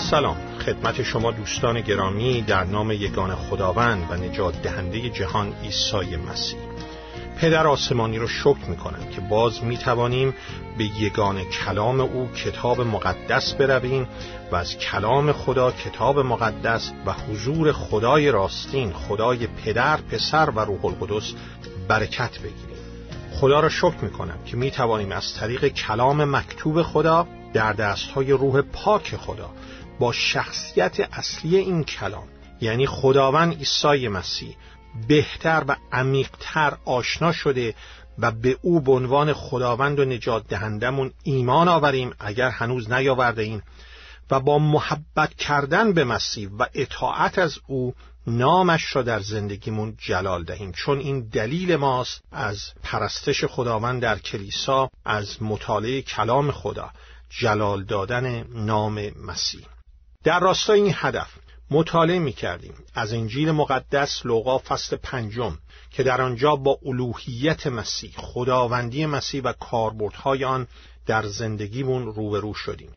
سلام. خدمت شما دوستان گرامی در نام یگان خداوند و نجات دهنده جهان عیسی مسیح. پدر آسمانی رو شکر می کنم که باز می توانیم به یگان کلام او کتاب مقدس برویم و از کلام خدا کتاب مقدس و حضور خدای راستین خدای پدر پسر و روح القدس برکت بگیریم. خدا را شکر می کنم که می توانیم از طریق کلام مکتوب خدا در دستهای روح پاک خدا با شخصیت اصلی این کلام یعنی خداوند عیسی مسیح بهتر و عمیقتر آشنا شده و به او به عنوان خداوند و نجات دهندمون ایمان آوریم اگر هنوز نیاورده ایم و با محبت کردن به مسیح و اطاعت از او نامش را در زندگیمون جلال دهیم. چون این دلیل ماست از پرستش خداوند در کلیسا از مطالعه کلام خدا جلال دادن نام مسیح. در راستای این هدف مطالعه می کردیم از انجیل مقدس لوقا فصل پنجم که در آنجا با الوهیت مسیح خداوندی مسیح و کاربردهای آن در زندگیمون روبرو شدیم.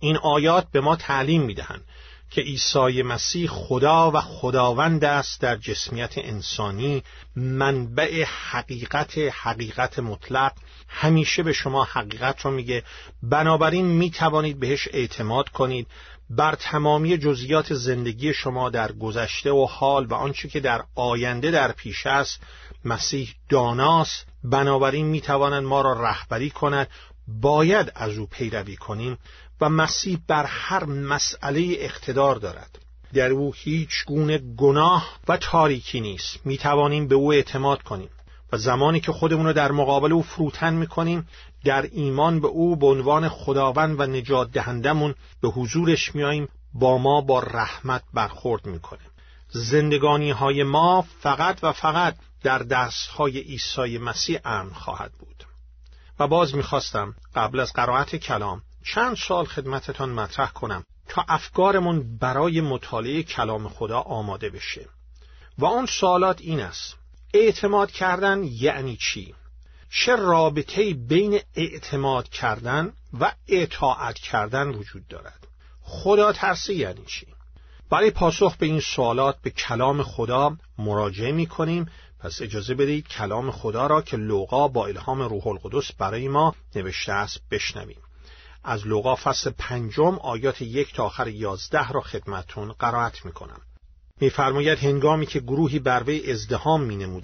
این آیات به ما تعلیم می‌دهند که عیسی مسیح خدا و خداوند است در جسمیت انسانی منبع حقیقت حقیقت مطلق. همیشه به شما حقیقت رو میگه. بنابراین می‌توانید بهش اعتماد کنید. بر تمامی جزئیات زندگی شما در گذشته و حال و آنچه که در آینده در پیش است مسیح داناست. بنابراین می‌تواند ما را رهبری کند. باید از او پیروی کنیم. و مسیح بر هر مسئله اقتدار دارد. در او هیچ گونه گناه و تاریکی نیست می توانیم به او اعتماد کنیم و زمانی که خودمون رو در مقابل او فروتن می کنیم در ایمان به او به عنوان خداوند و نجات دهندمون به حضورش میاییم با ما با رحمت برخورد می‌کنه زندگانی های ما فقط و فقط در دست های عیسی مسیح امن خواهد بود. و باز می‌خواستم قبل از قرائت کلام چند سال خدمتتان مطرح کنم تا افکارمون برای مطالعه کلام خدا آماده بشه. و آن سوالات این است. اعتماد کردن یعنی چی؟ چه رابطه بین اعتماد کردن و اطاعت کردن وجود دارد؟ خدا ترسی یعنی چی؟ برای پاسخ به این سوالات به کلام خدا مراجعه می کنیم پس اجازه بدهید کلام خدا را که لوقا با الهام روح القدس برای ما نوشته است بشنویم. از لوقا فصل پنجم آیات یک تا آخر یازده را خدمتون قرائت می کنم میفرماید هنگامی که گروهی بر وی ازدهام می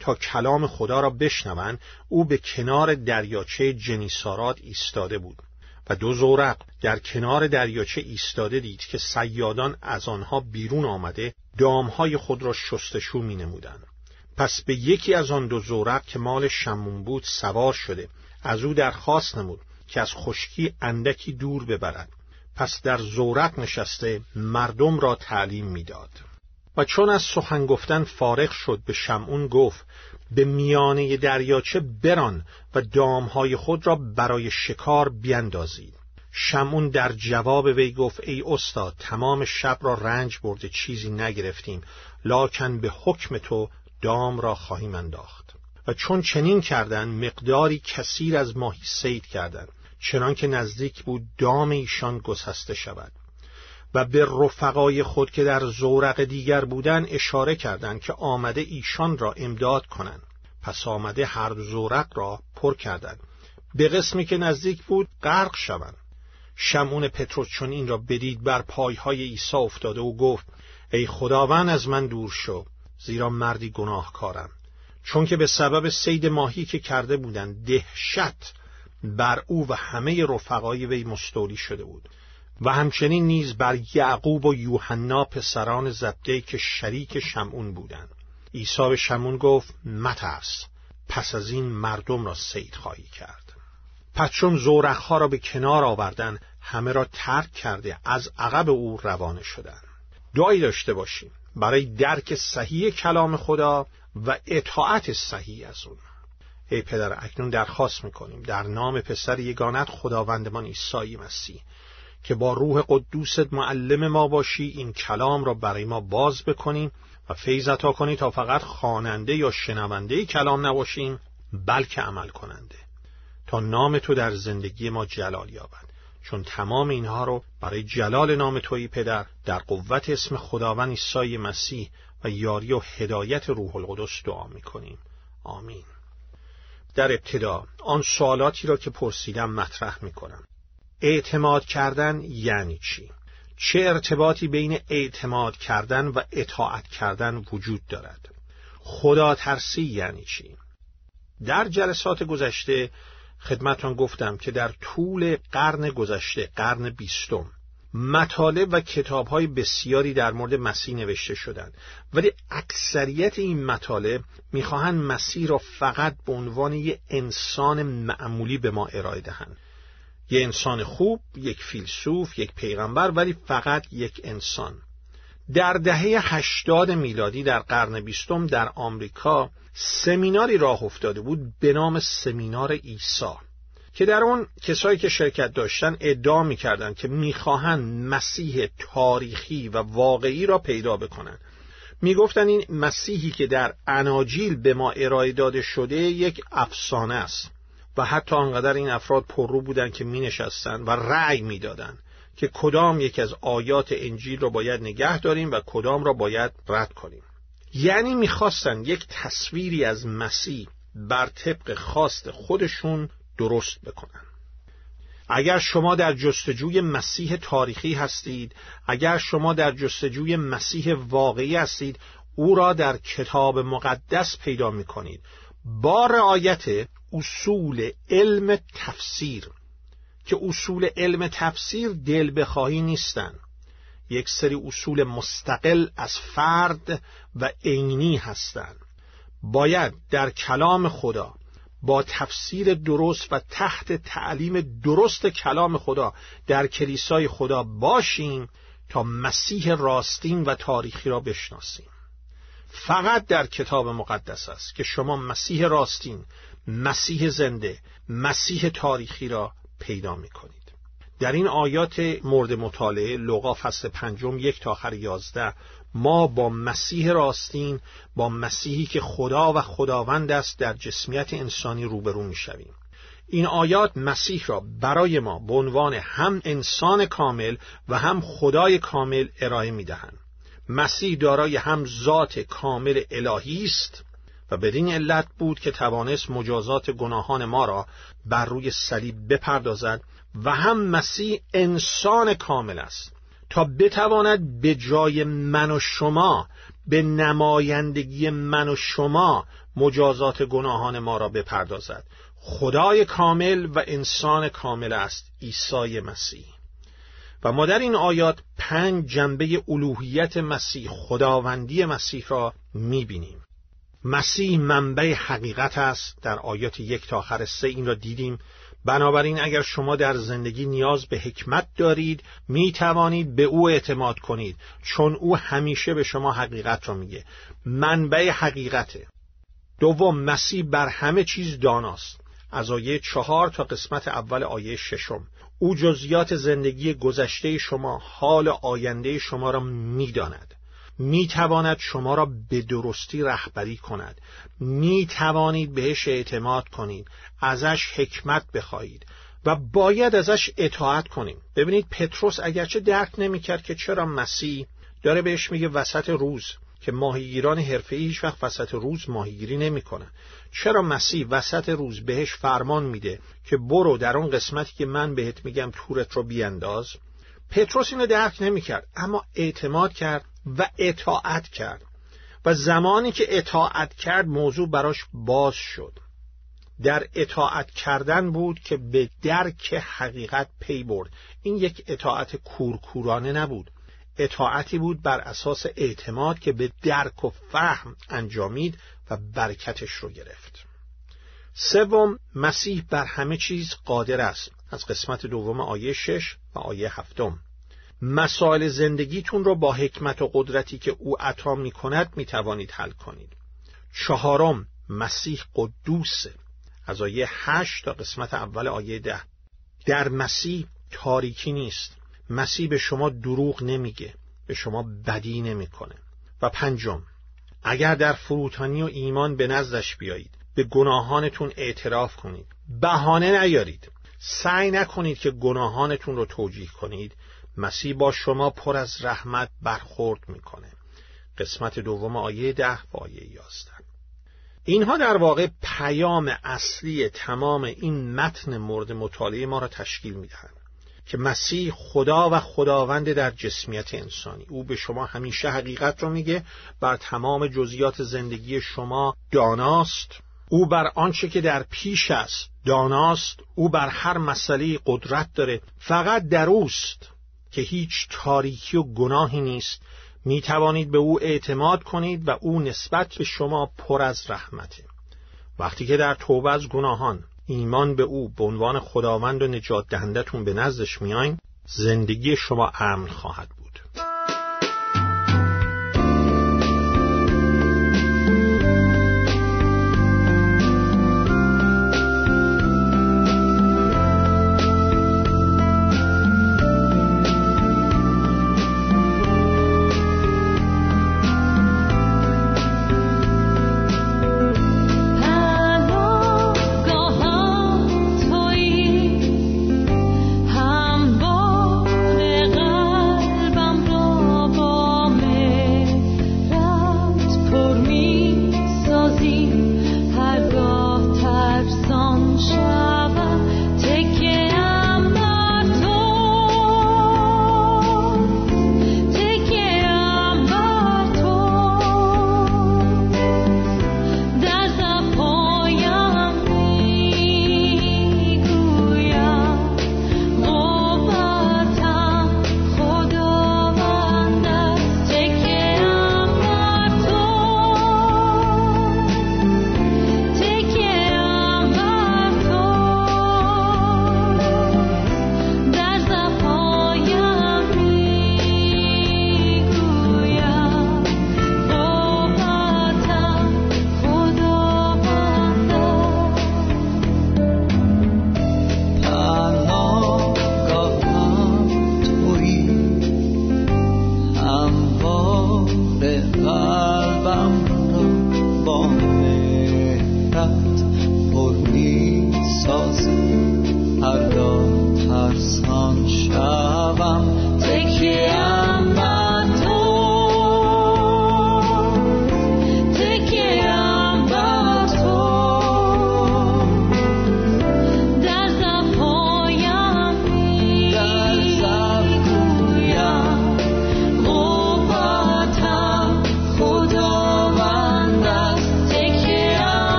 تا کلام خدا را بشنوند او به کنار دریاچه جنیسارات ایستاده بود و دو زورق در کنار دریاچه ایستاده دید که سیادان از آنها بیرون آمده دامهای خود را شستشو می نمودن. پس به یکی از آن دو زورق که مال شمون بود سوار شده از او درخواست نمود که از خشکی اندکی دور ببرد. پس در زورق نشسته مردم را تعلیم می‌داد. و چون از سخن گفتن فارغ شد به شمعون گفت به میانه دریاچه بران و دامهای خود را برای شکار بیندازید. شمعون در جواب وی گفت ای استاد تمام شب را رنج برده چیزی نگرفتیم. لاکن به حکم تو دام را خواهیم انداخت. و چون چنین کردند مقداری کثیر از ماهی سید کردند. چنان که نزدیک بود دام ایشان گسسته شود و به رفقای خود که در زورق دیگر بودن اشاره کردند که آمده ایشان را امداد کنند. پس آمده هر زورق را پر کردند. به قسمی که نزدیک بود غرق شوند. شمعون پتروس چون این را بدید بر پایهای عیسی افتاده و گفت ای خداوند از من دور شو زیرا مردی گناهکارم. چون که به سبب سید ماهی که کرده بودند دهشت بر او و همه رفقای وی مستولی شده بود. و همچنین نیز بر یعقوب و یوحنا پسران زبده که شریک شمعون بودند. عیسی به شمعون گفت مترس پس از این مردم را سید خواهی کرد. پس چون زورخها را به کنار آوردن همه را ترک کرده از عقب او روانه شدند. دعایی داشته باشیم. برای درک صحیح کلام خدا و اطاعت صحیح از اون. ای پدر اکنون درخواست می‌کنیم. در نام پسر یگانت خداوندمان عیسی مسیح که با روح قدوست معلم ما باشی این کلام را برای ما باز بکنیم و فیض عطا کنی تا فقط خواننده یا شنونده کلام نباشیم بلکه عمل کننده. تا نام تو در زندگی ما جلال یابد. چون تمام اینها رو برای جلال نام توی پدر در قوت اسم خداوند عیسی مسیح و یاری و هدایت روح القدس دعا می‌کنیم. آمین. در ابتدا آن سوالاتی را که پرسیدم مطرح می‌کنم اعتماد کردن یعنی چی؟ چه ارتباطی بین اعتماد کردن و اطاعت کردن وجود دارد؟ خدا ترسی یعنی چی؟ در جلسات گذشته خدمتان گفتم که در طول قرن گذشته قرن بیستم مطالب و کتابهای بسیاری در مورد مسیح نوشته شدند. ولی اکثریت این مطالب می‌خواهند مسیح را فقط به عنوان یک انسان معمولی به ما ارائه دهند. یه انسان خوب، یک فیلسوف، یک پیغمبر ولی فقط یک انسان. در دهه هشتاد میلادی در قرن بیستم در آمریکا سمیناری راه افتاده بود به نام سمینار عیسی. که در اون کسایی که شرکت داشتن ادعا می‌کردند که می‌خواهند مسیح تاریخی و واقعی را پیدا بکنند می‌گفتند این مسیحی که در اناجیل به ما ارائه داده شده یک افسانه است و حتی آنقدر این افراد پررو بودند که می نشستن و رأی می‌دادند که کدام یک از آیات انجیل را باید نگه داریم و کدام را باید رد کنیم. یعنی می‌خواستن یک تصویری از مسیح بر طبق خواست خودشون درست بکنن اگر شما در جستجوی مسیح تاریخی هستید اگر شما در جستجوی مسیح واقعی هستید او را در کتاب مقدس پیدا می کنید با رعایت اصول علم تفسیر که اصول علم تفسیر دل بخواهی نیستند یک سری اصول مستقل از فرد و عینی هستند باید در کلام خدا با تفسیر درست و تحت تعلیم درست کلام خدا در کلیسای خدا باشیم تا مسیح راستین و تاریخی را بشناسیم. فقط در کتاب مقدس است که شما مسیح راستین مسیح زنده مسیح تاریخی را پیدا می کنید در این آیات مورد مطالعه لغا فصل پنجم یک تا آخر یازده ما با مسیح راستین با مسیحی که خدا و خداوند است در جسمیت انسانی روبرو می‌شویم. این آیات مسیح را برای ما به عنوان هم انسان کامل و هم خدای کامل ارائه می‌دهند. مسیح دارای هم ذات کامل الهی است و بدین علت بود که توانست مجازات گناهان ما را بر روی صلیب بپردازد و هم مسیح انسان کامل است. تا بتواند به جای من و شما به نمایندگی من و شما مجازات گناهان ما را بپردازد. خدای کامل و انسان کامل است عیسی مسیح. و ما در این آیات پنج جنبه الوهیت مسیح خداوندی مسیح را می‌بینیم. مسیح منبع حقیقت است. در آیات یک تا آخر سه این را دیدیم. بنابراین اگر شما در زندگی نیاز به حکمت دارید می توانید به او اعتماد کنید چون او همیشه به شما حقیقت را میگه. منبع حقیقته. دوم مسیح بر همه چیز داناست. از آیه چهار تا قسمت اول آیه ششم. او جزیات زندگی گذشته شما حال آینده شما را می‌داند. می تواند شما را به درستی رهبری کند. می توانید بهش اعتماد کنید ازش حکمت بخواهید و باید ازش اطاعت کنیم. ببینید پتروس اگرچه درک نمی‌کرد که چرا مسیح داره بهش میگه وسط روز که ماهیگیران حرفه‌ای هیچ وقت وسط روز ماهیگیری نمی‌کنن. چرا مسیح وسط روز بهش فرمان میده که برو در اون قسمتی که من بهت میگم تورت رو بیانداز؟ پتروس اینو درک نمی‌کرد اما اعتماد کرد و اطاعت کرد. و زمانی که اطاعت کرد موضوع براش باز شد. در اطاعت کردن بود که به درک حقیقت پی برد. این یک اطاعت کورکورانه نبود. اطاعتی بود بر اساس اعتماد که به درک و فهم انجامید و برکتش رو گرفت. سوم مسیح بر همه چیز قادر است. از قسمت دوم آیه شش و آیه هفتم. مسائل زندگیتون رو با حکمت و قدرتی که او عطا می کند می توانید حل کنید. چهارم مسیح قدوسه. از آیه هشت تا قسمت اول آیه ده. در مسیح تاریکی نیست. مسیح به شما دروغ نمیگه به شما بدی نمی‌کنه. و پنجم اگر در فروتانی و ایمان به نزدش بیایید به گناهانتون اعتراف کنید. بهانه نیارید. سعی نکنید که گناهانتون رو توجیه کنید. مسیح با شما پر از رحمت برخورد می‌کنه. قسمت دوم آیه ده و آیه یازده. اینها در واقع پیام اصلی تمام این متن مورد مطالعه ما را تشکیل می‌دهند که مسیح خدا و خداوند در جسمیت انسانی. او به شما همیشه حقیقت رو میگه بر تمام جزئیات زندگی شما داناست. او بر آنچه که در پیش است داناست. او بر هر مسئله قدرت داره. فقط در اوست. که هیچ تاریکی و گناهی نیست. می توانید به او اعتماد کنید و او نسبت به شما پر از رحمته. وقتی که در توبه از گناهان ایمان به او به عنوان خداوند و نجات دهندتون به نزدش میاین زندگی شما امن خواهد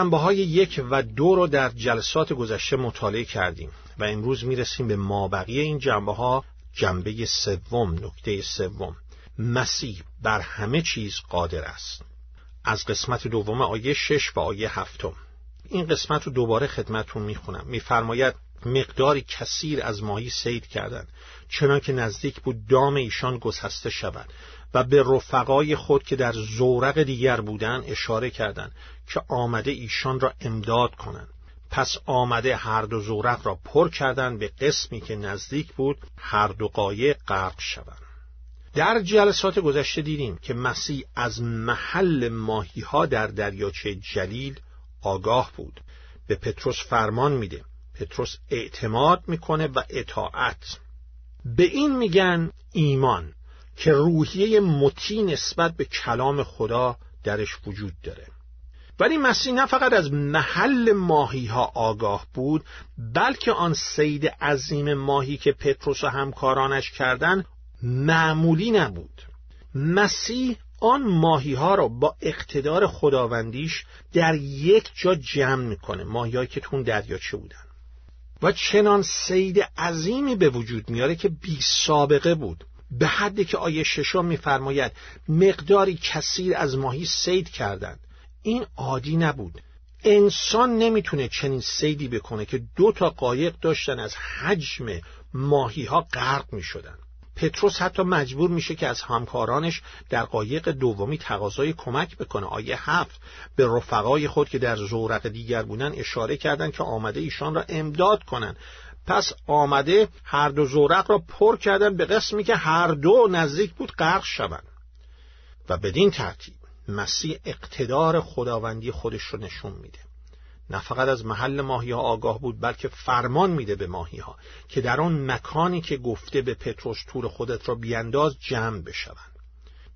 جنبه های یک و دو رو در جلسات گذشته مطالعه کردیم و امروز می‌رسیم به مابقی این جنبه ها جنبه سوم نکته سوم. مسیح بر همه چیز قادر است. از قسمت دوم آیه شش و آیه هفتم. این قسمت رو دوباره خدمتون می‌خونم. میفرماید مقداری کثیر از ماهی سید کردند چنان که نزدیک بود دام ایشان گسسته شود و به رفقای خود که در زورق دیگر بودند اشاره کردند که آمده ایشان را امداد کنند. پس آمده هر دو زورق را پر کردند به قسمی که نزدیک بود هر دو قایق غرق شوند. در جلسات گذشته دیدیم که مسیح از محل ماهی ها در دریاچه جلیل آگاه بود. به پتروس فرمان میده پتروس اعتماد می‌کنه و اطاعت. به این میگن ایمان که روحیه مطی نسبت به کلام خدا درش وجود داره. ولی مسیح نه فقط از محل ماهی ها آگاه بود بلکه آن سید عظیم ماهی که پتروس و همکارانش کردن معمولی نبود. مسیح آن ماهی ها را با اقتدار خداوندیش در یک جا جمع می‌کنه ماهی که تون دریاچه بودن. و چنان سید عظیمی به وجود میاره که بی سابقه بود. به حدی که آیه ششم میفرماید مقداری کثیر از ماهی سید کردند. این عادی نبود. انسان نمی‌تونه چنین سیدی بکنه که دو تا قایق داشتن از حجم ماهی ها غرق می‌شدن. پتروس حتی مجبور میشه که از همکارانش در قایق دومی تقاضای کمک بکنه. آیه هفت به رفقای خود که در زورق دیگر بودن اشاره کردند که آمده ایشان را امداد کنند. پس آمده هر دو زورق را پر کردن به قسمی که هر دو نزدیک بود غرق شوند. و بدین ترتیب مسیح اقتدار خداوندی خودش رو نشون میده. نه فقط از محل ماهی ها آگاه بود بلکه فرمان میده به ماهی ها که در آن مکانی که گفته به پتروس تور خودت را بیانداز جمع بشوند.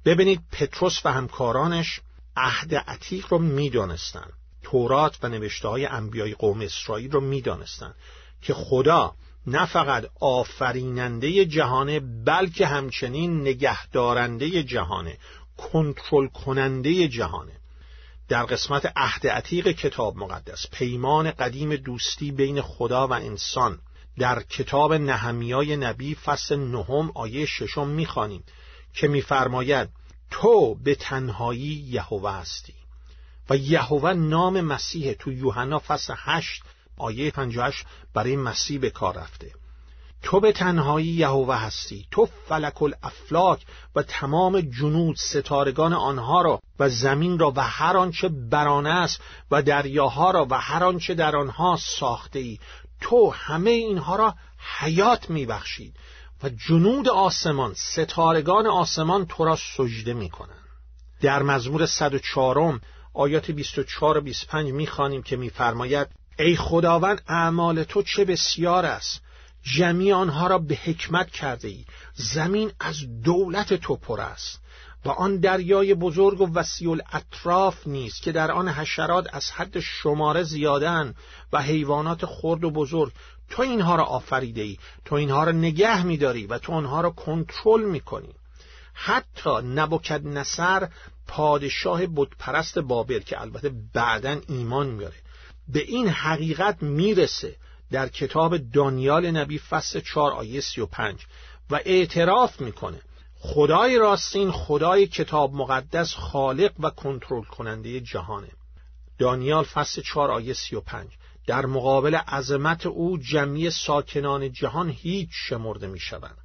ببینید پتروس و همکارانش عهد عتیق را می‌دانستند. تورات و نوشته های انبیای قوم اسرائیل را می‌دانستند که خدا نه فقط آفریننده جهانه بلکه همچنین نگهدارنده جهانه کنترل کننده جهانه. در قسمت عهد عتیق کتاب مقدس پیمان قدیم دوستی بین خدا و انسان. در کتاب نهمیای نبی فصل نهم آیه ششم می‌خوانیم که میفرماید تو به تنهایی یهوه هستی. و یهوه نام مسیح تو یوحنا فصل هشت آیه 58 برای مسیح به کار رفته. تو به تنهایی یهوه هستی. تو فلک الافلاک و تمام جنود ستارگان آنها را و زمین را و هر آنچه برانه است و دریاها را و هر آنچه در آنها ساخته ای. تو همه اینها را حیات میبخشید و جنود آسمان ستارگان آسمان تو را سجده می‌کنند. در مزمور 104 آیات 24 و 25 می‌خوانیم که میفرماید ای خداوند اعمال تو چه بسیار است. جمعی آنها را به حکمت کرده ای. زمین از دولت تو پر است. و آن دریای بزرگ و وسیع الاطراف نیست که در آن حشرات از حد شماره زیادن و حیوانات خرد و بزرگ. تو اینها را آفریده ای. تو اینها را نگه میداری و تو آنها را کنترل می‌کنی. حتی نبوکد نصر پادشاه بتپرست بابل که البته بعدا ایمان میاره به این حقیقت می‌رسه. در کتاب دانیال نبی فصل 4 آیه 35 و اعتراف می‌کنه. خدای راستین خدای کتاب مقدس خالق و کنترل کننده جهانه. دانیال فصل 4 آیه 35 در مقابل عظمت او جمعی ساکنان جهان هیچ شمرده می شوند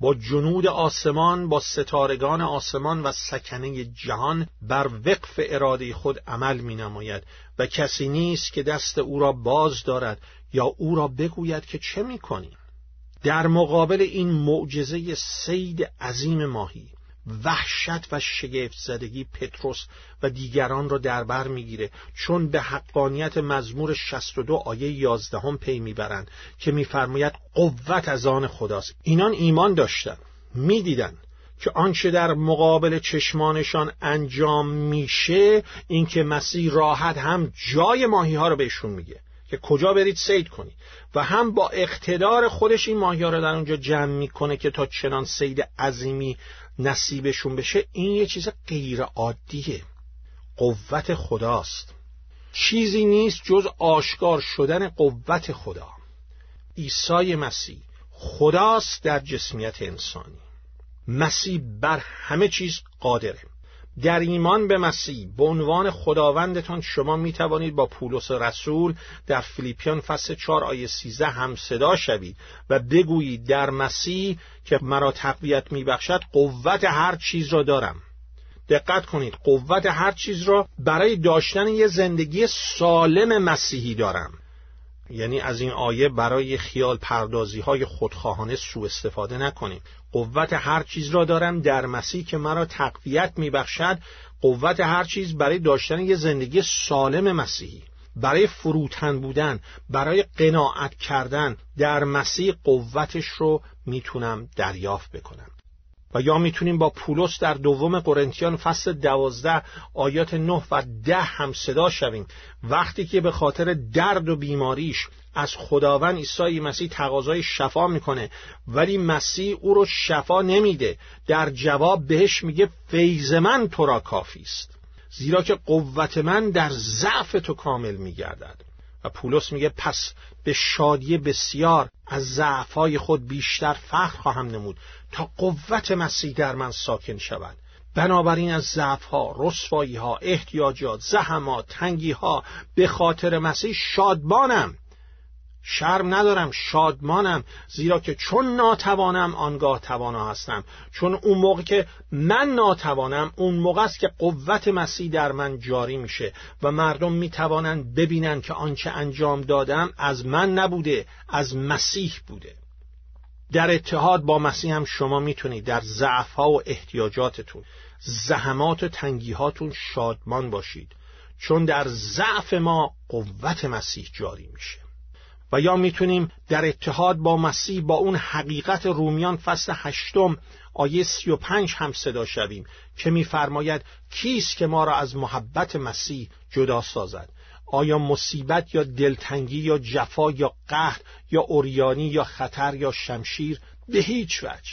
با جنود آسمان با ستارگان آسمان و سکنه جهان بر وقف اراده خود عمل می نماید و کسی نیست که دست او را باز دارد یا او را بگوید که چه می کنی؟ در مقابل این معجزه سید عظیم ماهی وحشت و شگفت زدگی پتروس و دیگران را در بر می‌گیره چون به حقانیت مزمور 62 آیه 11 هم پی می‌برند که میفرماید قوت از آن خداست اینان ایمان داشتن می‌دیدن که آنچه در مقابل چشمانشان انجام میشه اینکه مسیح راحت هم جای ماهی ها رو بهشون میگه که کجا برید سید کنید و هم با اقتدار خودش این ماهی ها رو در اونجا جمع می‌کنه که تا چنان سید عظیمی نصیبشون بشه این یه چیز غیر عادیه. قوت خداست. چیزی نیست جز آشکار شدن قوت خدا. عیسی مسیح خداست در جسمیت انسانی. مسیح بر همه چیز قادره. در ایمان به مسیح به عنوان خداوندتان شما می توانید با پولس رسول در فیلیپیان فصل 4 آیه 13 هم صدا شوید و بگویید در مسیح که مرا تقویت می بخشد قوت هر چیز را دارم. دقت کنید قوت هر چیز را برای داشتن یه زندگی سالم مسیحی دارم. یعنی از این آیه برای خیال پردازی های خودخواهانه سوء استفاده نکنیم. قوت هر چیز را دارم در مسیح که مرا تقویت میبخشد قوت هر چیز برای داشتن یه زندگی سالم مسیحی برای فروتن بودن برای قناعت کردن در مسیح قوتش رو می‌تونم دریافت بکنم. و یا می‌تونیم با پولس در دوم قرنتیان فصل دوازده آیات نه و ده هم صدا شویم. وقتی که به خاطر درد و بیماریش از خداوند عیسی مسیح تقاضای شفا می‌کنه ولی مسیح او رو شفا نمیده. در جواب بهش میگه فیض من تو را کافی است. زیرا که قوت من در ضعف تو کامل میگردد. و پولس میگه پس به شادی بسیار از ضعفهای خود بیشتر فخر خواهم نمود تا قوت مسیح در من ساکن شود. بنابراین از ضعفها رسواییها احتیاجات زحمات تنگیها به خاطر مسیح شادبانم شرم ندارم شادمانم زیرا که چون ناتوانم آنگاه توانا هستم. چون اون موقع که من ناتوانم اون موقع است که قوت مسیح در من جاری میشه و مردم می‌توانند ببینند که آنچه انجام دادم از من نبوده از مسیح بوده. در اتحاد با مسیح هم شما می‌تونید در ضعفها و احتیاجاتتون زحمات و تنگیهاتون شادمان باشید. چون در ضعف ما قوت مسیح جاری میشه. و یا می‌تونیم در اتحاد با مسیح با اون حقیقت رومیان فصل هشتم آیه سی و پنج هم صدا شویم که میفرماید کیست که ما را از محبت مسیح جدا سازد؟ آیا مصیبت یا دلتنگی یا جفا یا قهر یا اوریانی یا خطر یا شمشیر؟ به هیچ وجه.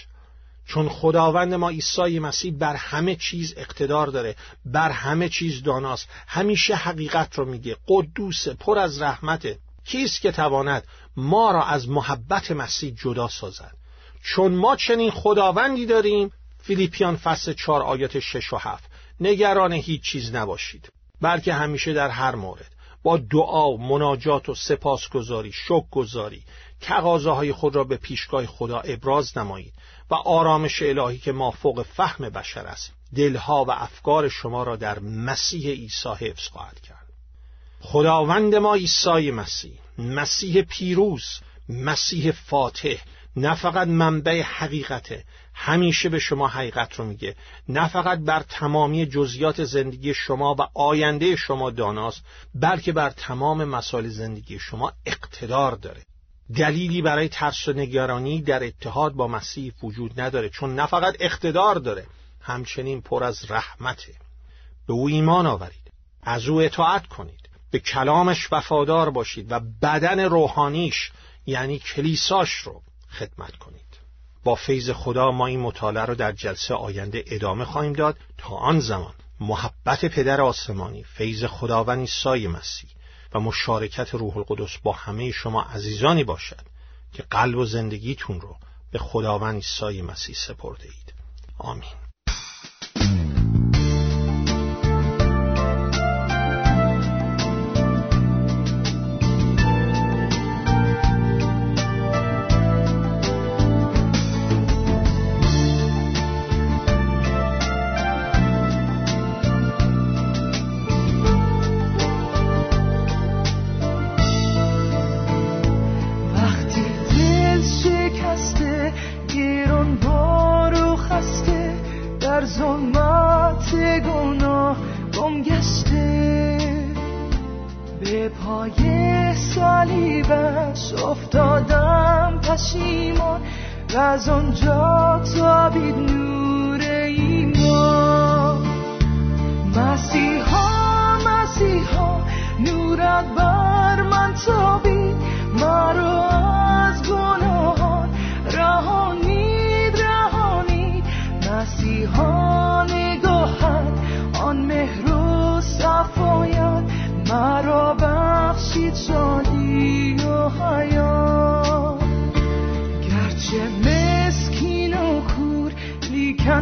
چون خداوند ما عیسی مسیح بر همه چیز اقتدار داره بر همه چیز داناست. همیشه حقیقت رو میگه. قدوس پر از رحمته. کیست که تواند ما را از محبت مسیح جدا سازد؟ چون ما چنین خداوندی داریم فیلیپیان فصل چهار آیات شش و هفت. نگران هیچ چیز نباشید بلکه همیشه در هر مورد. با دعا و مناجات و سپاسگزاری گذاری تقاضاهای خود را به پیشگاه خدا ابراز نمایید و آرامش الهی که ما فوق فهم بشر است دلها و افکار شما را در مسیح عیسی حفظ خواهد کرد. خداوند ما عیسی مسیح مسیح پیروز مسیح فاتح نه فقط منبع حقیقته همیشه به شما حقیقت رو میگه. نه فقط بر تمامی جزیات زندگی شما و آینده شما داناست بلکه بر تمام مسائل زندگی شما اقتدار داره. دلیلی برای ترس و نگرانی در اتحاد با مسیح وجود نداره چون نه فقط اقتدار داره همچنین پر از رحمته. به او ایمان آورید. از او اطاعت کنید. به کلامش وفادار باشید و بدن روحانیش یعنی کلیساش رو خدمت کنید. با فیض خدا ما این مطالعه رو در جلسه آینده ادامه خواهیم داد. تا آن زمان محبت پدر آسمانی فیض خداوند عیسی مسیح و مشارکت روح القدس با همه شما عزیزانی باشد که قلب و زندگیتون رو به خداوند عیسی مسیح سپرده اید آمین. ایمان. و از آنجا تابید نور ایمان. مسیحا مسیحا نورت بر من تابید مرا از گناهان رهانید رهانید. مسیحا نگاهد آن مهر و صفایت. مرا بخشید شادی و حیات.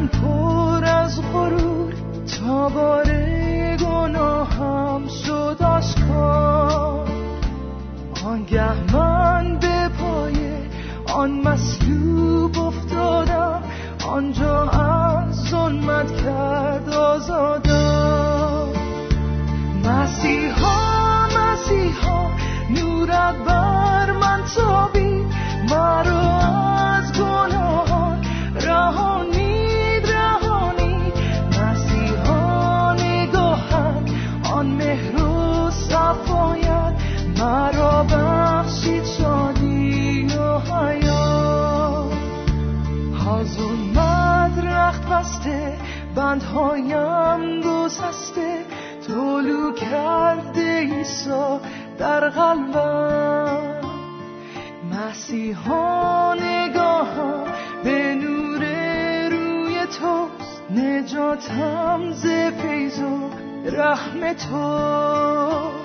پر از غرور. تا باره گناهم شد آشکار. آنگه من به پای آن مسلوب افتادم آنجا از ظلمت کرد بندهایم گسسته طلو کرده ایسا در قلبم. مسیحا نگاهم به نور روی توست نجاتم ز فیض و رحم توست.